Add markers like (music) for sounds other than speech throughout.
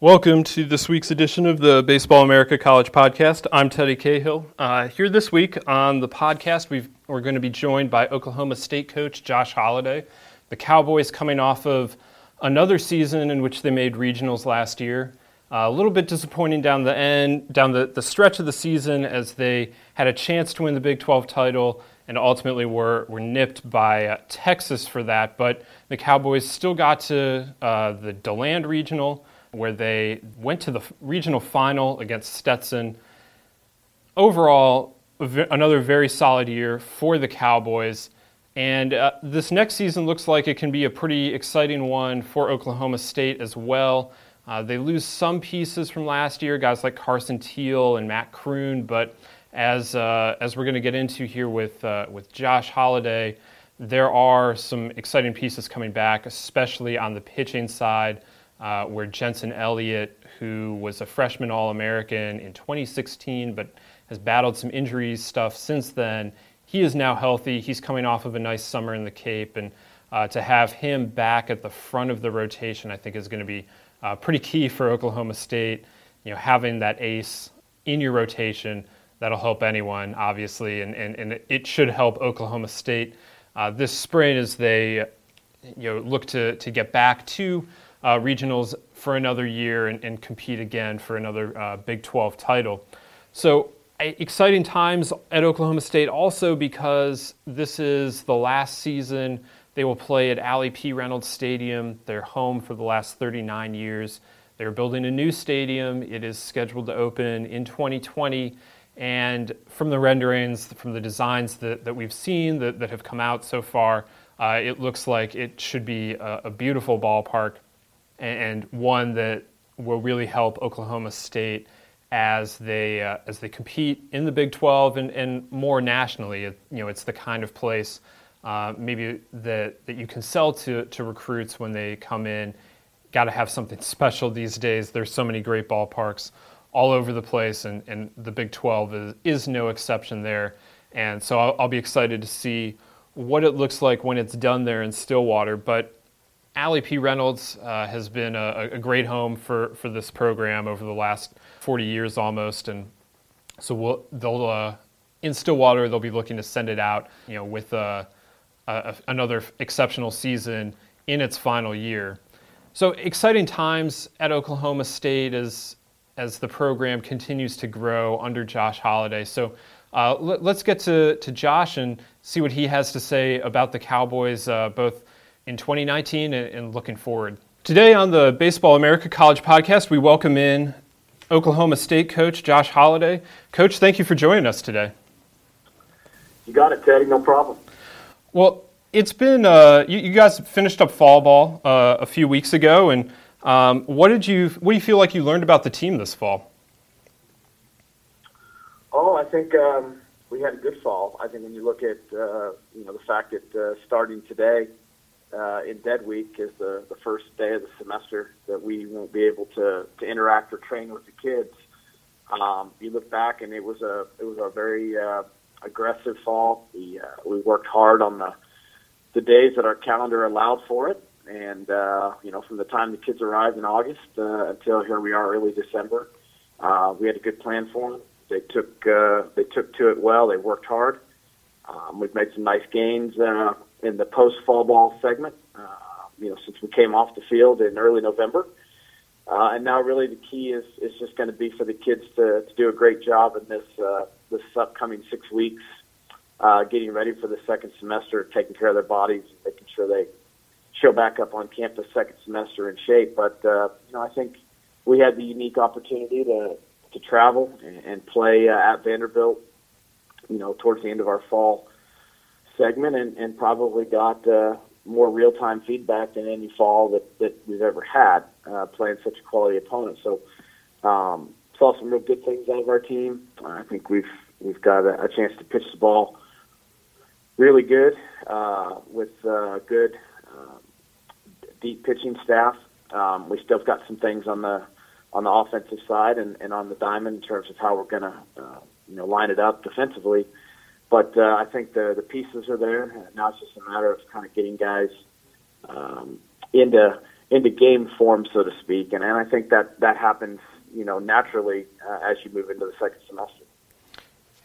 Welcome to this week's edition of the Baseball America College Podcast. I'm Teddy Cahill. Uh, here this week on the podcast, we are going to be joined by Oklahoma State coach Josh Holliday. The Cowboys coming off of another season in which they made regionals last year. Uh, a little bit disappointing down the end, down the, the stretch of the season as they had a chance to win the Big 12 title and ultimately were, were nipped by uh, Texas for that. But the Cowboys still got to uh, the DeLand Regional where they went to the regional final against Stetson. Overall, another very solid year for the Cowboys. And uh, this next season looks like it can be a pretty exciting one for Oklahoma State as well. Uh, they lose some pieces from last year, guys like Carson Teel and Matt Kroon, but as, uh, as we're going to get into here with, uh, with Josh Holliday, there are some exciting pieces coming back, especially on the pitching side uh, where Jensen Elliott, who was a freshman All American in 2016 but has battled some injuries stuff since then, he is now healthy. He's coming off of a nice summer in the Cape, and uh, to have him back at the front of the rotation, I think, is going to be uh, pretty key for Oklahoma State. You know, having that ace in your rotation that'll help anyone, obviously, and, and, and it should help Oklahoma State uh, this spring as they you know look to to get back to uh, regionals for another year and, and, compete again for another uh, Big 12 title. So exciting times at Oklahoma State also because this is the last season they will play at Allie P. Reynolds Stadium. They're home for the last 39 years. They're building a new stadium. It is scheduled to open in 2020. And from the renderings, from the designs that, that we've seen that, that have come out so far, uh, it looks like it should be a, a beautiful ballpark and, one that will really help Oklahoma State as they uh, as they compete in the Big 12 and, and more nationally. You know, it's the kind of place uh, maybe that that you can sell to to recruits when they come in. Got to have something special these days. There's so many great ballparks all over the place, and, and the Big 12 is, is no exception there. And so I'll, I'll be excited to see what it looks like when it's done there in Stillwater. But Allie P. Reynolds uh, has been a, a, great home for, for this program over the last 40 years almost, and so we'll, they'll uh, in Stillwater they'll be looking to send it out, you know, with uh, a, another exceptional season in its final year. So exciting times at Oklahoma State as as the program continues to grow under Josh Holliday. So uh, let, us get to, to Josh and see what he has to say about the Cowboys, uh, both in 2019 and, and looking forward. Today on the Baseball America College podcast, we welcome in Oklahoma State coach Josh Holliday. Coach, thank you for joining us today. You got it, Teddy. No problem. Well, it's been uh, you, you, guys finished up fall ball uh, a few weeks ago, and um, what did you what do you feel like you learned about the team this fall? Oh, I think um, we had a good fall. I think when you look at uh, you know the fact that uh, starting today uh, in dead week is the, the first day of the semester that we won't be able to, to interact or train with the kids. Um, you look back and it was a it was a very uh, aggressive fall. We uh, we worked hard on the the days that our calendar allowed for it, and uh, you know from the time the kids arrived in August uh, until here we are early December, uh, we had a good plan for them. They took uh, they took to it well. They worked hard. Um, we've made some nice gains uh, in the post fall ball segment. Uh, you know, since we came off the field in early November, uh, and now really the key is is just going to be for the kids to, to do a great job in this uh, this upcoming six weeks, uh, getting ready for the second semester, taking care of their bodies, making sure they show back up on campus second semester in shape. But uh, you know, I think we had the unique opportunity to to travel and, and play uh, at Vanderbilt. You know, towards the end of our fall segment and, and probably got uh, more real time feedback than any fall that, that we've ever had uh, playing such a quality opponent. So um, saw some real good things out of our team. I think we've we've got a, a chance to pitch the ball really good uh, with uh, good uh, deep pitching staff. Um, we still got some things on the on the offensive side and, and on the diamond in terms of how we're going to uh, you know line it up defensively. But uh, I think the the pieces are there. Now it's just a matter of kind of getting guys um, into into game form, so to speak. And, and I think that that happens, you know, naturally uh, as you move into the second semester.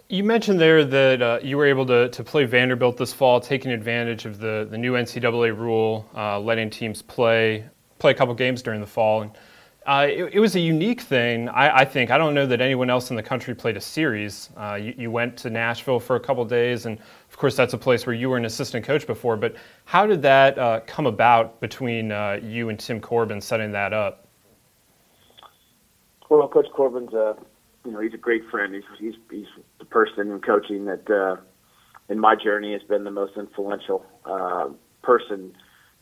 You mentioned there that uh, you were able to, to play Vanderbilt this fall, taking advantage of the, the new NCAA rule, uh, letting teams play play a couple games during the fall. And uh, it, it, was a unique thing, I, I, think. I don't know that anyone else in the country played a series. Uh, you, you, went to Nashville for a couple days, and of course, that's a place where you were an assistant coach before. But how did that uh, come about between uh, you and Tim Corbin setting that up? Well, Coach Corbin's a you know he's a great friend. He's he's, he's the person in coaching that uh, in my journey has been the most influential uh, person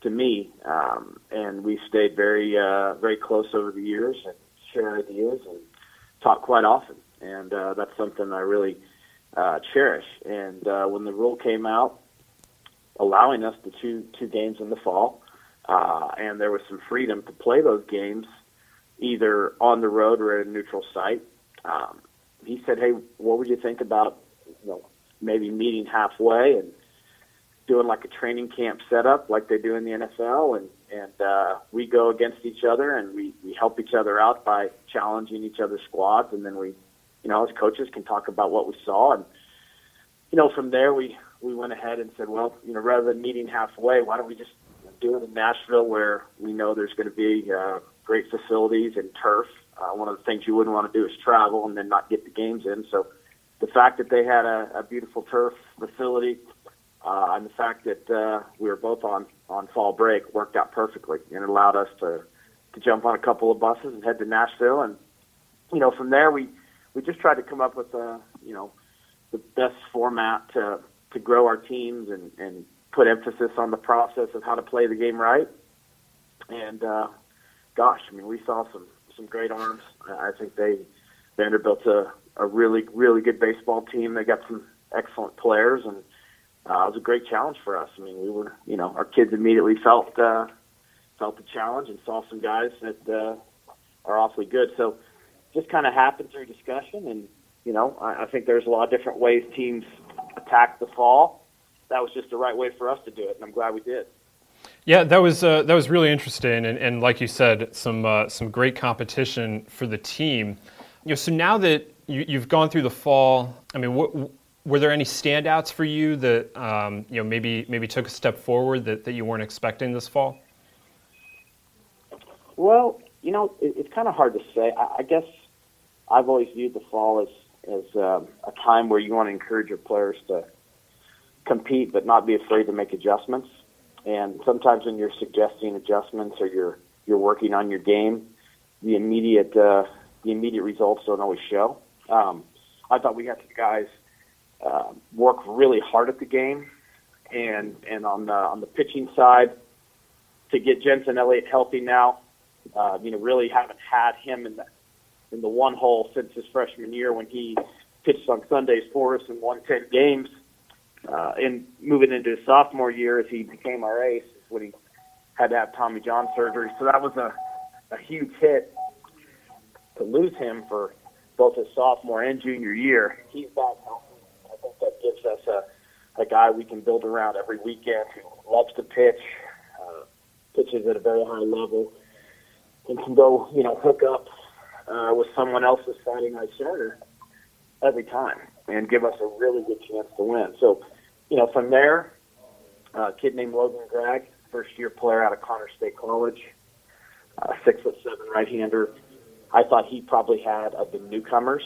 to me, um, and we stayed very uh, very close over the years and share ideas and talk quite often, and uh, that's something I really uh, cherish. And uh, when the rule came out, allowing us to two two games in the fall, uh, and there was some freedom to play those games either on the road or at a neutral site. Um, he said, "Hey, what would you think about you know maybe meeting halfway and doing like a training camp setup like they do in the NFL, and and uh, we go against each other and we we help each other out by challenging each other's squads, and then we, you know, as coaches can talk about what we saw, and you know from there we we went ahead and said, well, you know, rather than meeting halfway, why don't we just do it in Nashville where we know there's going to be uh, great facilities and turf. Uh, one of the things you wouldn't want to do is travel and then not get the games in. So the fact that they had a, a beautiful turf facility uh, and the fact that uh, we were both on on fall break worked out perfectly, and it allowed us to to jump on a couple of buses and head to Nashville. And you know, from there we we just tried to come up with a you know the best format to to grow our teams and and put emphasis on the process of how to play the game right. And uh, gosh, I mean, we saw some some great arms. I think they Vanderbilt's a a really really good baseball team. They got some excellent players and uh, it was a great challenge for us. I mean, we were, you know, our kids immediately felt uh, felt the challenge and saw some guys that uh, are awfully good. So, just kind of happened through discussion, and you know, I, I think there's a lot of different ways teams attack the fall. That was just the right way for us to do it, and I'm glad we did. Yeah, that was uh, that was really interesting, and, and like you said, some uh, some great competition for the team. You know, so now that you, you've gone through the fall, I mean, what were there any standouts for you that um, you know maybe maybe took a step forward that, that you weren't expecting this fall? Well, you know, it, it's kind of hard to say. I, I guess I've always viewed the fall as as um, a time where you want to encourage your players to compete, but not be afraid to make adjustments. And sometimes when you're suggesting adjustments or you're you're working on your game, the immediate uh, the immediate results don't always show. Um, I thought we had some guys uh, work really hard at the game, and and on the on the pitching side, to get Jensen Elliott healthy now, uh, you know, really haven't had him in the in the one hole since his freshman year when he pitched on Sundays for us and won ten games. Uh, and moving into his sophomore year, as he became our ace, when he had to have Tommy John surgery. So that was a a huge hit to lose him for both his sophomore and junior year. He's back gives us a, a guy we can build around every weekend who loves to pitch, uh, pitches at a very high level, and can go, you know, hook up uh, with someone else's Friday night starter every time and give us a really good chance to win. So, you know, from there, uh, a kid named Logan Gregg, first year player out of Connors State College, uh, six foot seven right hander. I thought he probably had of the newcomers,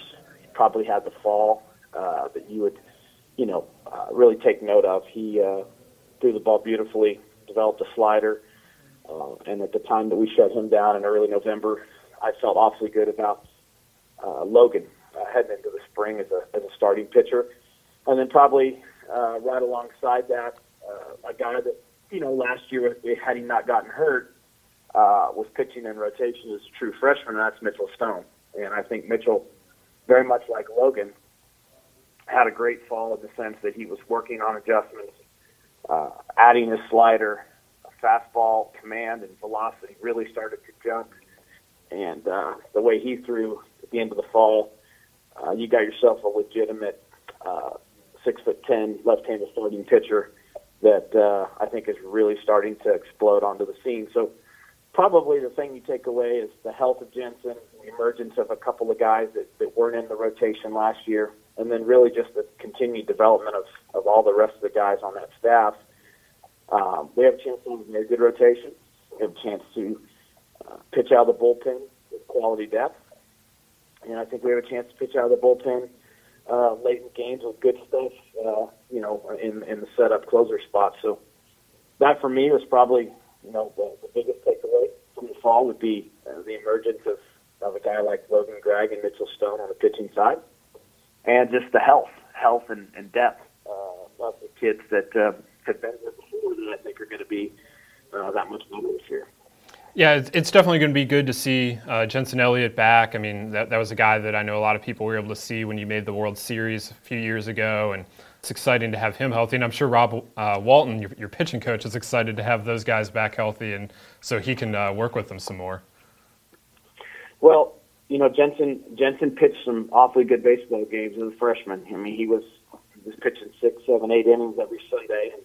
probably had the fall uh, that you would, you know, uh, really take note of. He uh, threw the ball beautifully, developed a slider, uh, and at the time that we shut him down in early November, I felt awfully good about uh, Logan uh, heading into the spring as a as a starting pitcher, and then probably uh, right alongside that, uh, a guy that you know last year had he not gotten hurt uh, was pitching in rotation as a true freshman, and that's Mitchell Stone. And I think Mitchell, very much like Logan, had a great fall in the sense that he was working on adjustments, uh, adding his slider, fastball command and velocity really started to jump. And uh, the way he threw at the end of the fall, uh, you got yourself a legitimate uh, six foot ten left-handed starting pitcher that uh, I think is really starting to explode onto the scene. So probably the thing you take away is the health of Jensen, the emergence of a couple of guys that, that weren't in the rotation last year, and then really just the continued development of, of all the rest of the guys on that staff. Um, we have a chance to have a good rotation. We have a chance to uh, pitch out of the bullpen with quality depth. And I think we have a chance to pitch out of the bullpen uh, late in games with good stuff, uh, you know, in, in the setup closer spot. So that for me was probably you know, the, the biggest takeaway from the fall would be uh, the emergence of, of a guy like Logan Gregg and Mitchell Stone on the pitching side, and just the health, health and, and depth uh, of the kids that uh, have been there before that I think are going to be uh, that much better this year. Yeah, it's definitely going to be good to see uh, Jensen Elliott back. I mean, that, that was a guy that I know a lot of people were able to see when you made the World Series a few years ago, and it's exciting to have him healthy. And I'm sure Rob uh, Walton, your, your, pitching coach, is excited to have those guys back healthy, and so he can uh, work with them some more. Well, you know, Jensen Jensen pitched some awfully good baseball games as a freshman. I mean, he was was pitching six, seven, eight innings every Sunday, and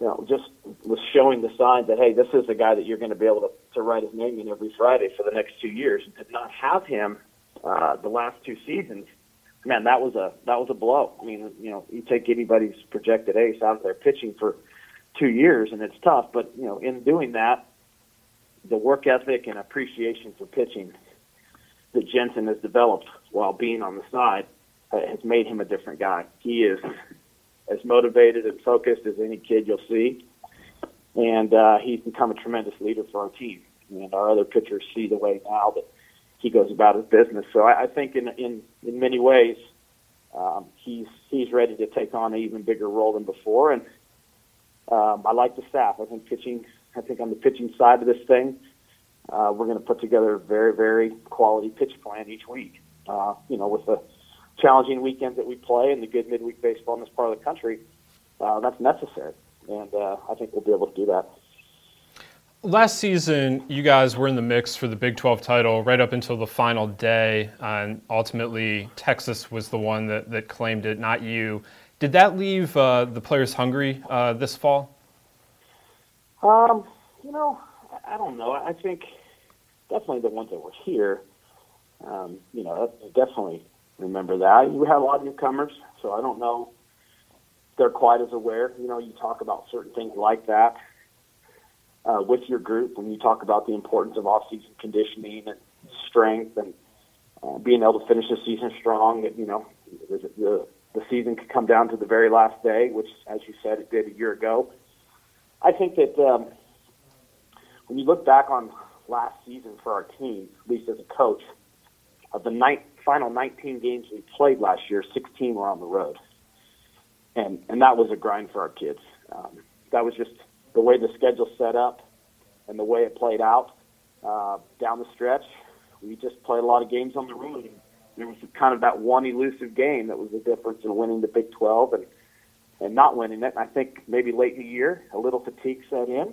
you know, just was showing the signs that hey, this is a guy that you're going to be able to, to write his name in every Friday for the next two years. And to not have him uh, the last two seasons man, that was a that was a blow. I mean, you know, you take anybody's projected ace out there pitching for two years, and it's tough. But you know, in doing that, the work ethic and appreciation for pitching that Jensen has developed while being on the side uh, has made him a different guy. He is as motivated and focused as any kid you'll see, and uh, he's become a tremendous leader for our team. And our other pitchers see the way now that he goes about his business. So I, I think in in in many ways, um, he's he's ready to take on an even bigger role than before. And um, I like the staff. I think pitching. I think on the pitching side of this thing, uh, we're going to put together a very very quality pitch plan each week. Uh, you know, with the challenging weekends that we play and the good midweek baseball in this part of the country, uh, that's necessary. And uh, I think we'll be able to do that. Last season, you guys were in the mix for the Big 12 title right up until the final day, and ultimately Texas was the one that, that claimed it, not you. Did that leave uh, the players hungry uh, this fall? Um, you know, I don't know. I think definitely the ones that were here. Um, you know, definitely remember that. We had a lot of newcomers, so I don't know. They're quite as aware. You know, you talk about certain things like that uh, with your group when you talk about the importance of off-season conditioning and strength and uh, being able to finish the season strong. You know, the, the the season could come down to the very last day, which, as you said, it did a year ago. I think that um, when you look back on last season for our team, at least as a coach, of the night, final 19 games we played last year, 16 were on the road, and and that was a grind for our kids. Um, that was just the way the schedule set up and the way it played out uh, down the stretch, we just played a lot of games on the road. And there was kind of that one elusive game that was the difference in winning the Big 12 and and not winning it. And I think maybe late in the year, a little fatigue set in.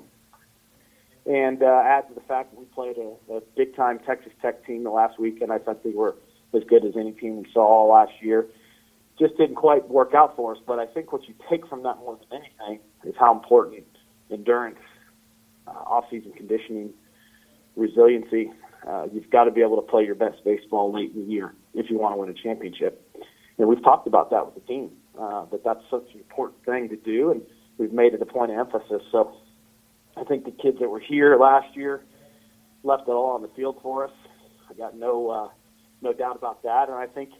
And uh, add to the fact that we played a, a big time Texas Tech team the last weekend, I thought they were as good as any team we saw last year. Just didn't quite work out for us. But I think what you take from that more than anything is how important endurance, uh, off-season conditioning, resiliency. Uh, you've got to be able to play your best baseball late in the year if you want to win a championship. And we've talked about that with the team, uh, that that's such an important thing to do, and we've made it a point of emphasis. So I think the kids that were here last year left it all on the field for us. I got no uh, no doubt about that, and I think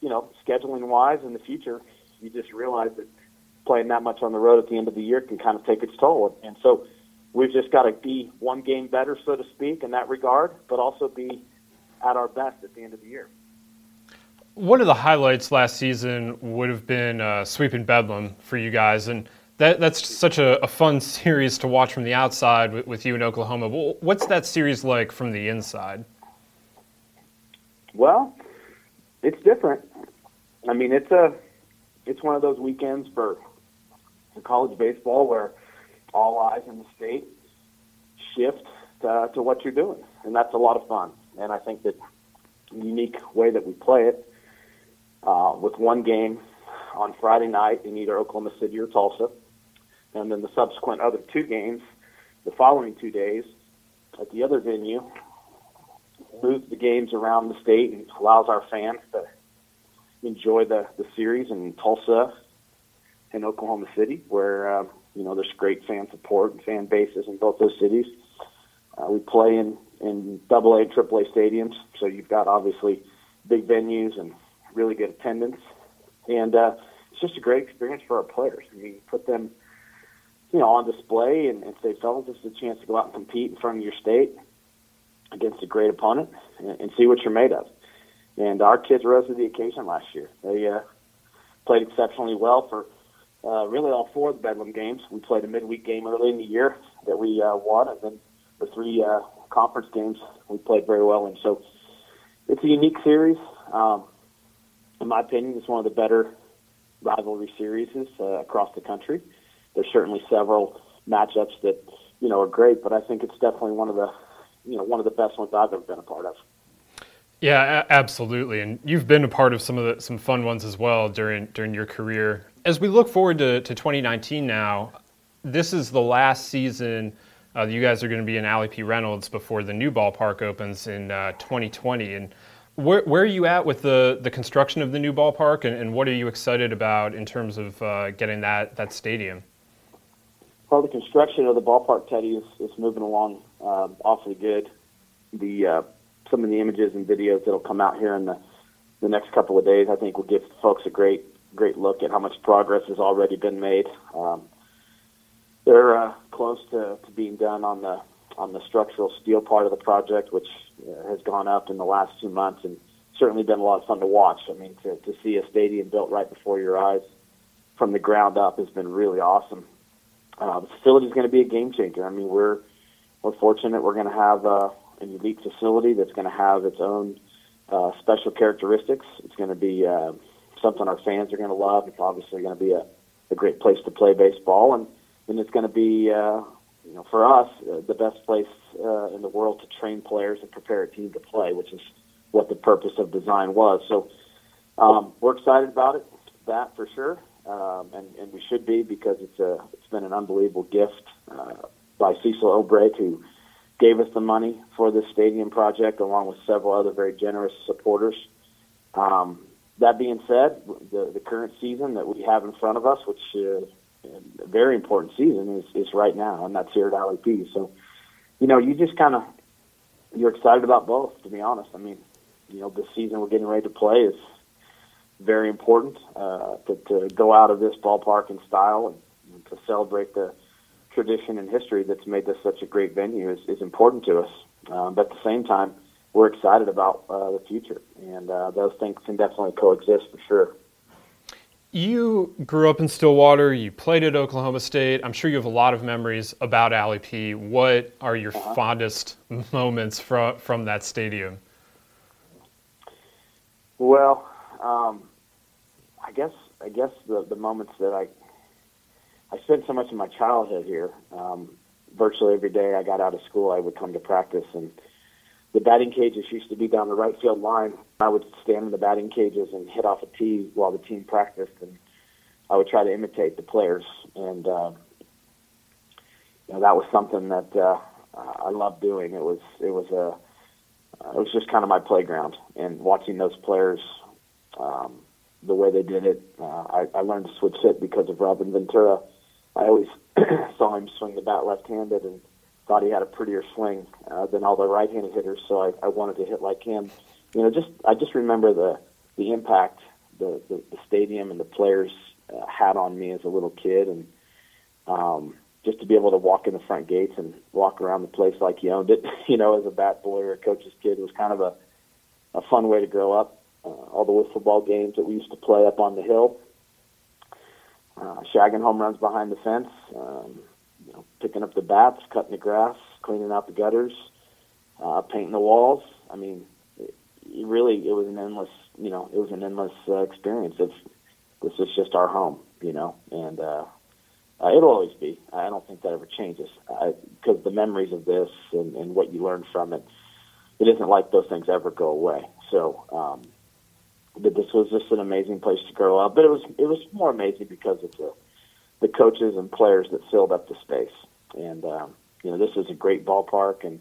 you know scheduling wise in the future, you just realize that playing that much on the road at the end of the year can kind of take its toll. And so we've just got to be one game better, so to speak, in that regard, but also be at our best at the end of the year. One of the highlights last season would have been uh, sweeping Bedlam for you guys, and that, that's such a, a, fun (laughs) series to watch from the outside with, with you in Oklahoma. What's that series like from the inside? Well, it's different. I mean, it's a it's one of those weekends for college baseball where all eyes in the state shift to, to what you're doing, and that's a lot of fun. And I think that the unique way that we play it uh, with one game on Friday night in either Oklahoma City or Tulsa, and then the subsequent other two games the following two days at the other venue moves the games around the state and allows our fans to enjoy the, the series in Tulsa and Oklahoma City, where uh, you know there's great fan support and fan bases in both those cities. Uh, we play in in Double A, Triple A stadiums, so you've got obviously big venues and really good attendance, and uh, it's just a great experience for our players. I mean, put them, you know, on display and, and say, fellas, this is a chance to go out and compete in front of your state against a great opponent and, and see what you're made of. And our kids rose to the occasion last year. They uh, played exceptionally well for uh, really all four of the Bedlam games. We played a midweek game early in the year that we uh, won, and then the three uh, conference games we played very well in. So it's a unique series. Um, in my opinion, it's one of the better rivalry series uh, across the country. There's certainly several matchups that you know are great, but I think it's definitely one of the you know one of the best ones I've ever been a part of. Yeah, a- absolutely. And you've been a part of some of the some fun ones as well during during your career. As we look forward to, to 2019 now, this is the last season uh, you guys are going to be in Allie P. Reynolds before the new ballpark opens in uh, 2020. And where, where are you at with the, the construction of the new ballpark, and, and what are you excited about in terms of uh, getting that, that stadium? Well, the construction of the ballpark, Teddy, is, is moving along um, awfully good. The uh, some of the images and videos that'll come out here in the the next couple of days, I think, will give folks a great great look at how much progress has already been made. Um, they're uh, close to, to being done on the on the structural steel part of the project, which uh, has gone up in the last two months and certainly been a lot of fun to watch. I mean, to, to see a stadium built right before your eyes from the ground up has been really awesome. Uh, the facility is going to be a game changer. I mean, we're we're fortunate we're going to have uh, an elite facility that's going to have its own uh, special characteristics. It's going to be uh, something our fans are going to love. It's obviously going to be a, a great place to play baseball, and and it's going to be uh, you know for us uh, the best place uh, in the world to train players and prepare a team to play, which is what the purpose of design was. So um, we're excited about it, that for sure, um, and and we should be because it's a it's been an unbelievable gift uh, by Cecil O'Brate who gave us the money for this stadium project along with several other very generous supporters. Um, that being said, the, the current season that we have in front of us, which uh, a very important season, is, is right now, and that's here at Allie P. So, you know, you just kind of you're excited about both. To be honest, I mean, you know, this season we're getting ready to play is very important uh, to, to go out of this ballpark in style and, and to celebrate the tradition and history that's made this such a great venue is, is important to us. Um, but at the same time, we're excited about uh, the future, and uh, those things can definitely coexist for sure. You grew up in Stillwater. You played at Oklahoma State. I'm sure you have a lot of memories about Allie P. What are your uh-huh. fondest moments from from that stadium? Well, um, I guess I guess the the moments that I I spent so much of my childhood here. Um, virtually every day I got out of school, I would come to practice, and the batting cages used to be down the right field line. I would stand in the batting cages and hit off a tee while the team practiced, and I would try to imitate the players. And uh, you know, that was something that uh, I loved doing. It was it was a it was just kind of my playground, and watching those players. Um, the way they did it, uh, I, I learned to switch hit because of Robin Ventura I always (clears throat) saw him swing the bat left-handed and thought he had a prettier swing uh, than all the right-handed hitters. So I, I wanted to hit like him. You know, just I just remember the the impact the the, the stadium and the players uh, had on me as a little kid, and um, just to be able to walk in the front gates and walk around the place like he owned it. (laughs) You know, as a bat boy or a coach's kid was kind of a a fun way to grow up. Uh, all the wiffle ball games that we used to play up on the hill uh, shagging home runs behind the fence, um, you know, picking up the bats, cutting the grass, cleaning out the gutters, uh, painting the walls. I mean, it, it really, it was an endless, you know, it was an endless uh, experience. Of this is just our home, you know, and uh, uh, it'll always be. I don't think that ever changes because the memories of this and, and what you learn from it, it isn't like those things ever go away. So, um, that this was just an amazing place to grow up. But it was it was more amazing because of the the coaches and players that filled up the space. And um, you know, this is a great ballpark, and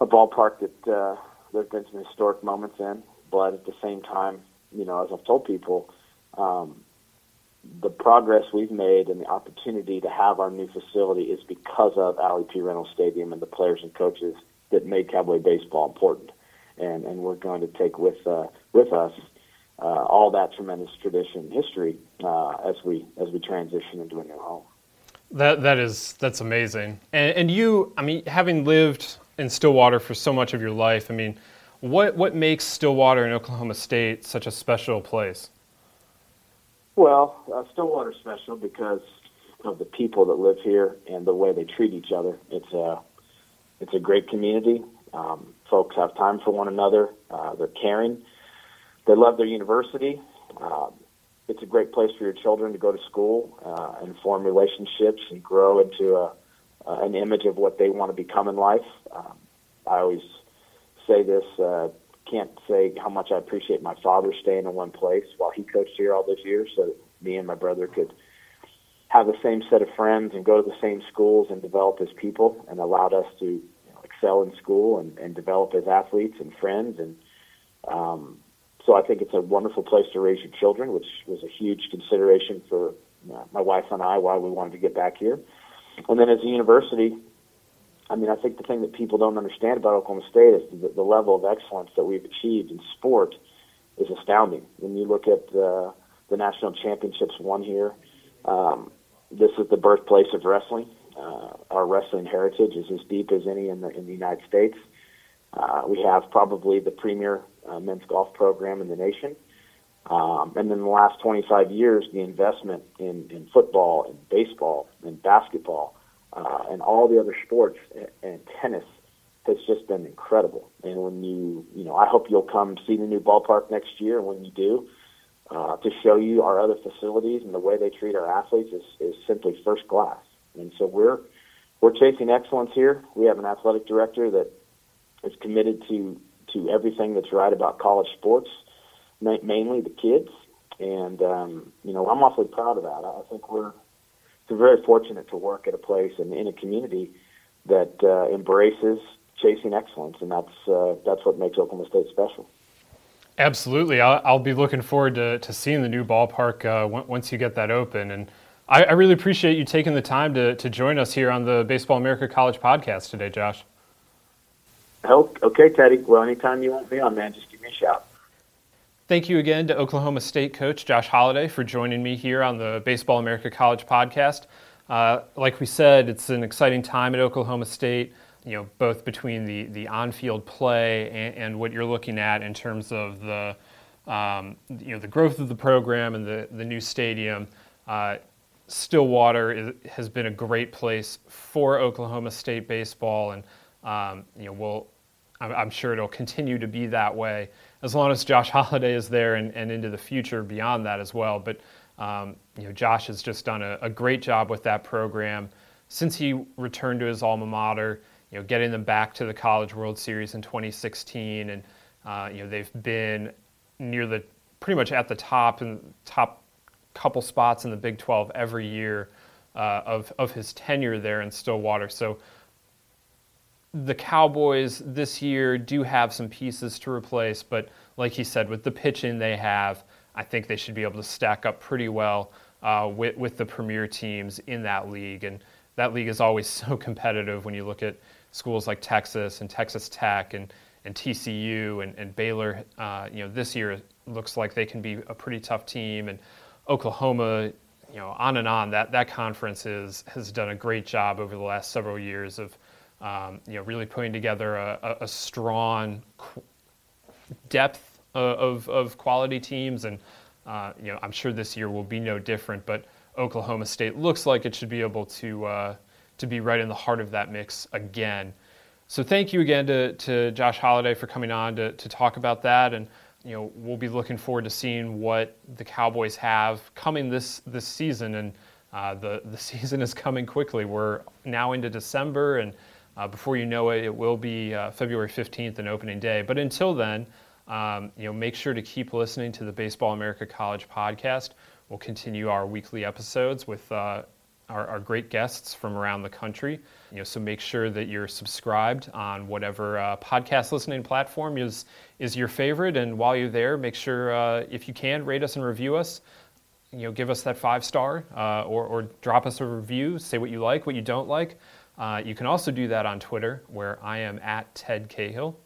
a ballpark that uh, there's been some historic moments in, but at the same time, you know, as I've told people, um, the progress we've made and the opportunity to have our new facility is because of Allie P. Reynolds Stadium and the players and coaches that made Cowboy baseball important. And and we're going to take with uh, with us uh, all that tremendous tradition and history uh, as we as we transition into a new home. That that is that's amazing. And, and you, I mean, having lived in Stillwater for so much of your life, I mean, what what makes Stillwater and Oklahoma State such a special place? Well, uh, Stillwater's special because of the people that live here and the way they treat each other. It's a it's a great community. Um, folks have time for one another. Uh, they're caring. They love their university. Um, it's a great place for your children to go to school uh, and form relationships and grow into a, uh, an image of what they want to become in life. Um, I always say this. Uh, can't say how much I appreciate my father staying in one place while he coached here all those years, so that me and my brother could have the same set of friends and go to the same schools and develop as people, and allowed us to excel in school and, and develop as athletes and friends. And um, so I think it's a wonderful place to raise your children, which was a huge consideration for uh, my wife and I why we wanted to get back here. And then as a university, I mean, I think the thing that people don't understand about Oklahoma State is the, the level of excellence that we've achieved in sport is astounding. When you look at uh, the national championships won here, um, this is the birthplace of wrestling. Uh, our wrestling heritage is as deep as any in the in the United States. Uh, we have probably the premier uh, men's golf program in the nation. Um, and in the last 25 years, the investment in, in football and baseball and basketball uh, and all the other sports and, and tennis has just been incredible. And when you, you know, I hope you'll come see the new ballpark next year. When you do, uh, to show you our other facilities and the way they treat our athletes is, is simply first class. And so we're we're chasing excellence here. We have an athletic director that is committed to to everything that's right about college sports, mainly the kids. And um, you know, I'm awfully proud of that. I think we're very fortunate to work at a place and in a community that uh, embraces chasing excellence, and that's uh, that's what makes Oklahoma State special. Absolutely, I'll, I'll be looking forward to, to seeing the new ballpark uh, once you get that open. And I, I, really appreciate you taking the time to, to join us here on the Baseball America College podcast today, Josh. Okay, Teddy. Well, anytime you want me on, man, just give me a shout. Thank you again to Oklahoma State coach Josh Holliday for joining me here on the Baseball America College podcast. Uh, like we said, it's an exciting time at Oklahoma State. You know, both between the the on-field play and, and what you're looking at in terms of the um, you know the growth of the program and the the new stadium. Uh, Stillwater is, has been a great place for Oklahoma State baseball, and um, you know, we'll I'm, I'm sure it'll continue to be that way as long as Josh (laughs) Holliday is there and, and into the future beyond that as well. But um, you know, Josh has just done a, a, great job with that program since he returned to his alma mater. You know, getting them back to the College World Series in 2016, and uh, you know they've been near the pretty much at the top and top couple spots in the Big 12 every year uh, of of his tenure there in Stillwater. So the Cowboys this year do have some pieces to replace, but like he said, with the pitching they have, I think they should be able to stack up pretty well uh, with, with the premier teams in that league. And that league is always (laughs) so competitive when you look at schools like Texas and Texas Tech and, and TCU and, and Baylor. Uh, you know, this year looks like they can be a pretty tough team. And Oklahoma, you know, on and on. That that conference is, has done a great job over the last several years of um, you know, really putting together a, a strong depth of, of quality teams. And, uh, you know, I'm sure this year will be no different, but Oklahoma State looks like it should be able to, uh, to be right in the heart of that mix again. So thank you again to, to Josh Holliday for coming on to, to talk about that. And, you know, we'll be looking forward to seeing what the Cowboys have coming this, this season. And uh, the, the (laughs) season is coming quickly. We're now into December and uh, before you know it, it will be uh, February 15th and opening day. But until then, um, you know, make sure to keep listening to the Baseball America College podcast. We'll continue our weekly episodes with uh, our, our, great guests from around the country. You know, so make sure that you're subscribed on whatever uh, podcast listening platform is is your favorite. And while you're there, make sure uh, if you can rate us and review us. You know, give us that five star uh, or, or drop us a review. Say what you like, what you don't like. Uh, you can also do that on Twitter, where I am at Ted Cahill.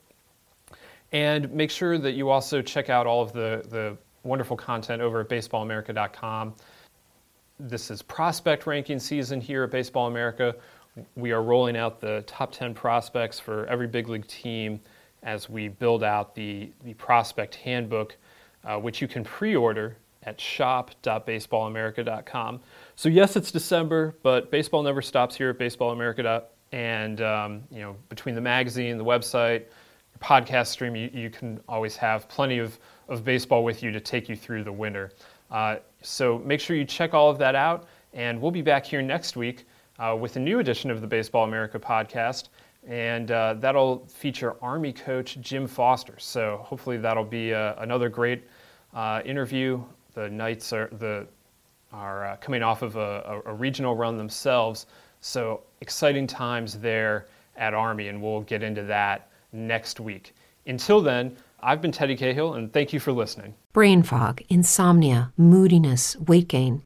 And make sure that you also check out all of the, the wonderful content over at baseballamerica.com. This is prospect ranking season here at Baseball America. We are rolling out the top 10 prospects for every big league team as we build out the, the prospect handbook, uh, which you can pre order at shop.baseballamerica.com. So, yes, it's December, but baseball never stops here at Baseball America. And, um, you know, between the magazine, the website, podcast stream, you, you can always have plenty of, of baseball with you to take you through the winter. Uh, so make sure you check all of that out, and we'll be back here next week uh, with a new edition of the Baseball America podcast, and uh, that'll feature Army coach Jim Foster. So hopefully that'll be uh, another great uh, interview. The Knights are the are uh, coming off of a, a, a regional run themselves, so exciting times there at Army, and we'll get into that next week. Until then, I've been Teddy Cahill, and thank you for listening. Brain fog, insomnia, moodiness, weight gain.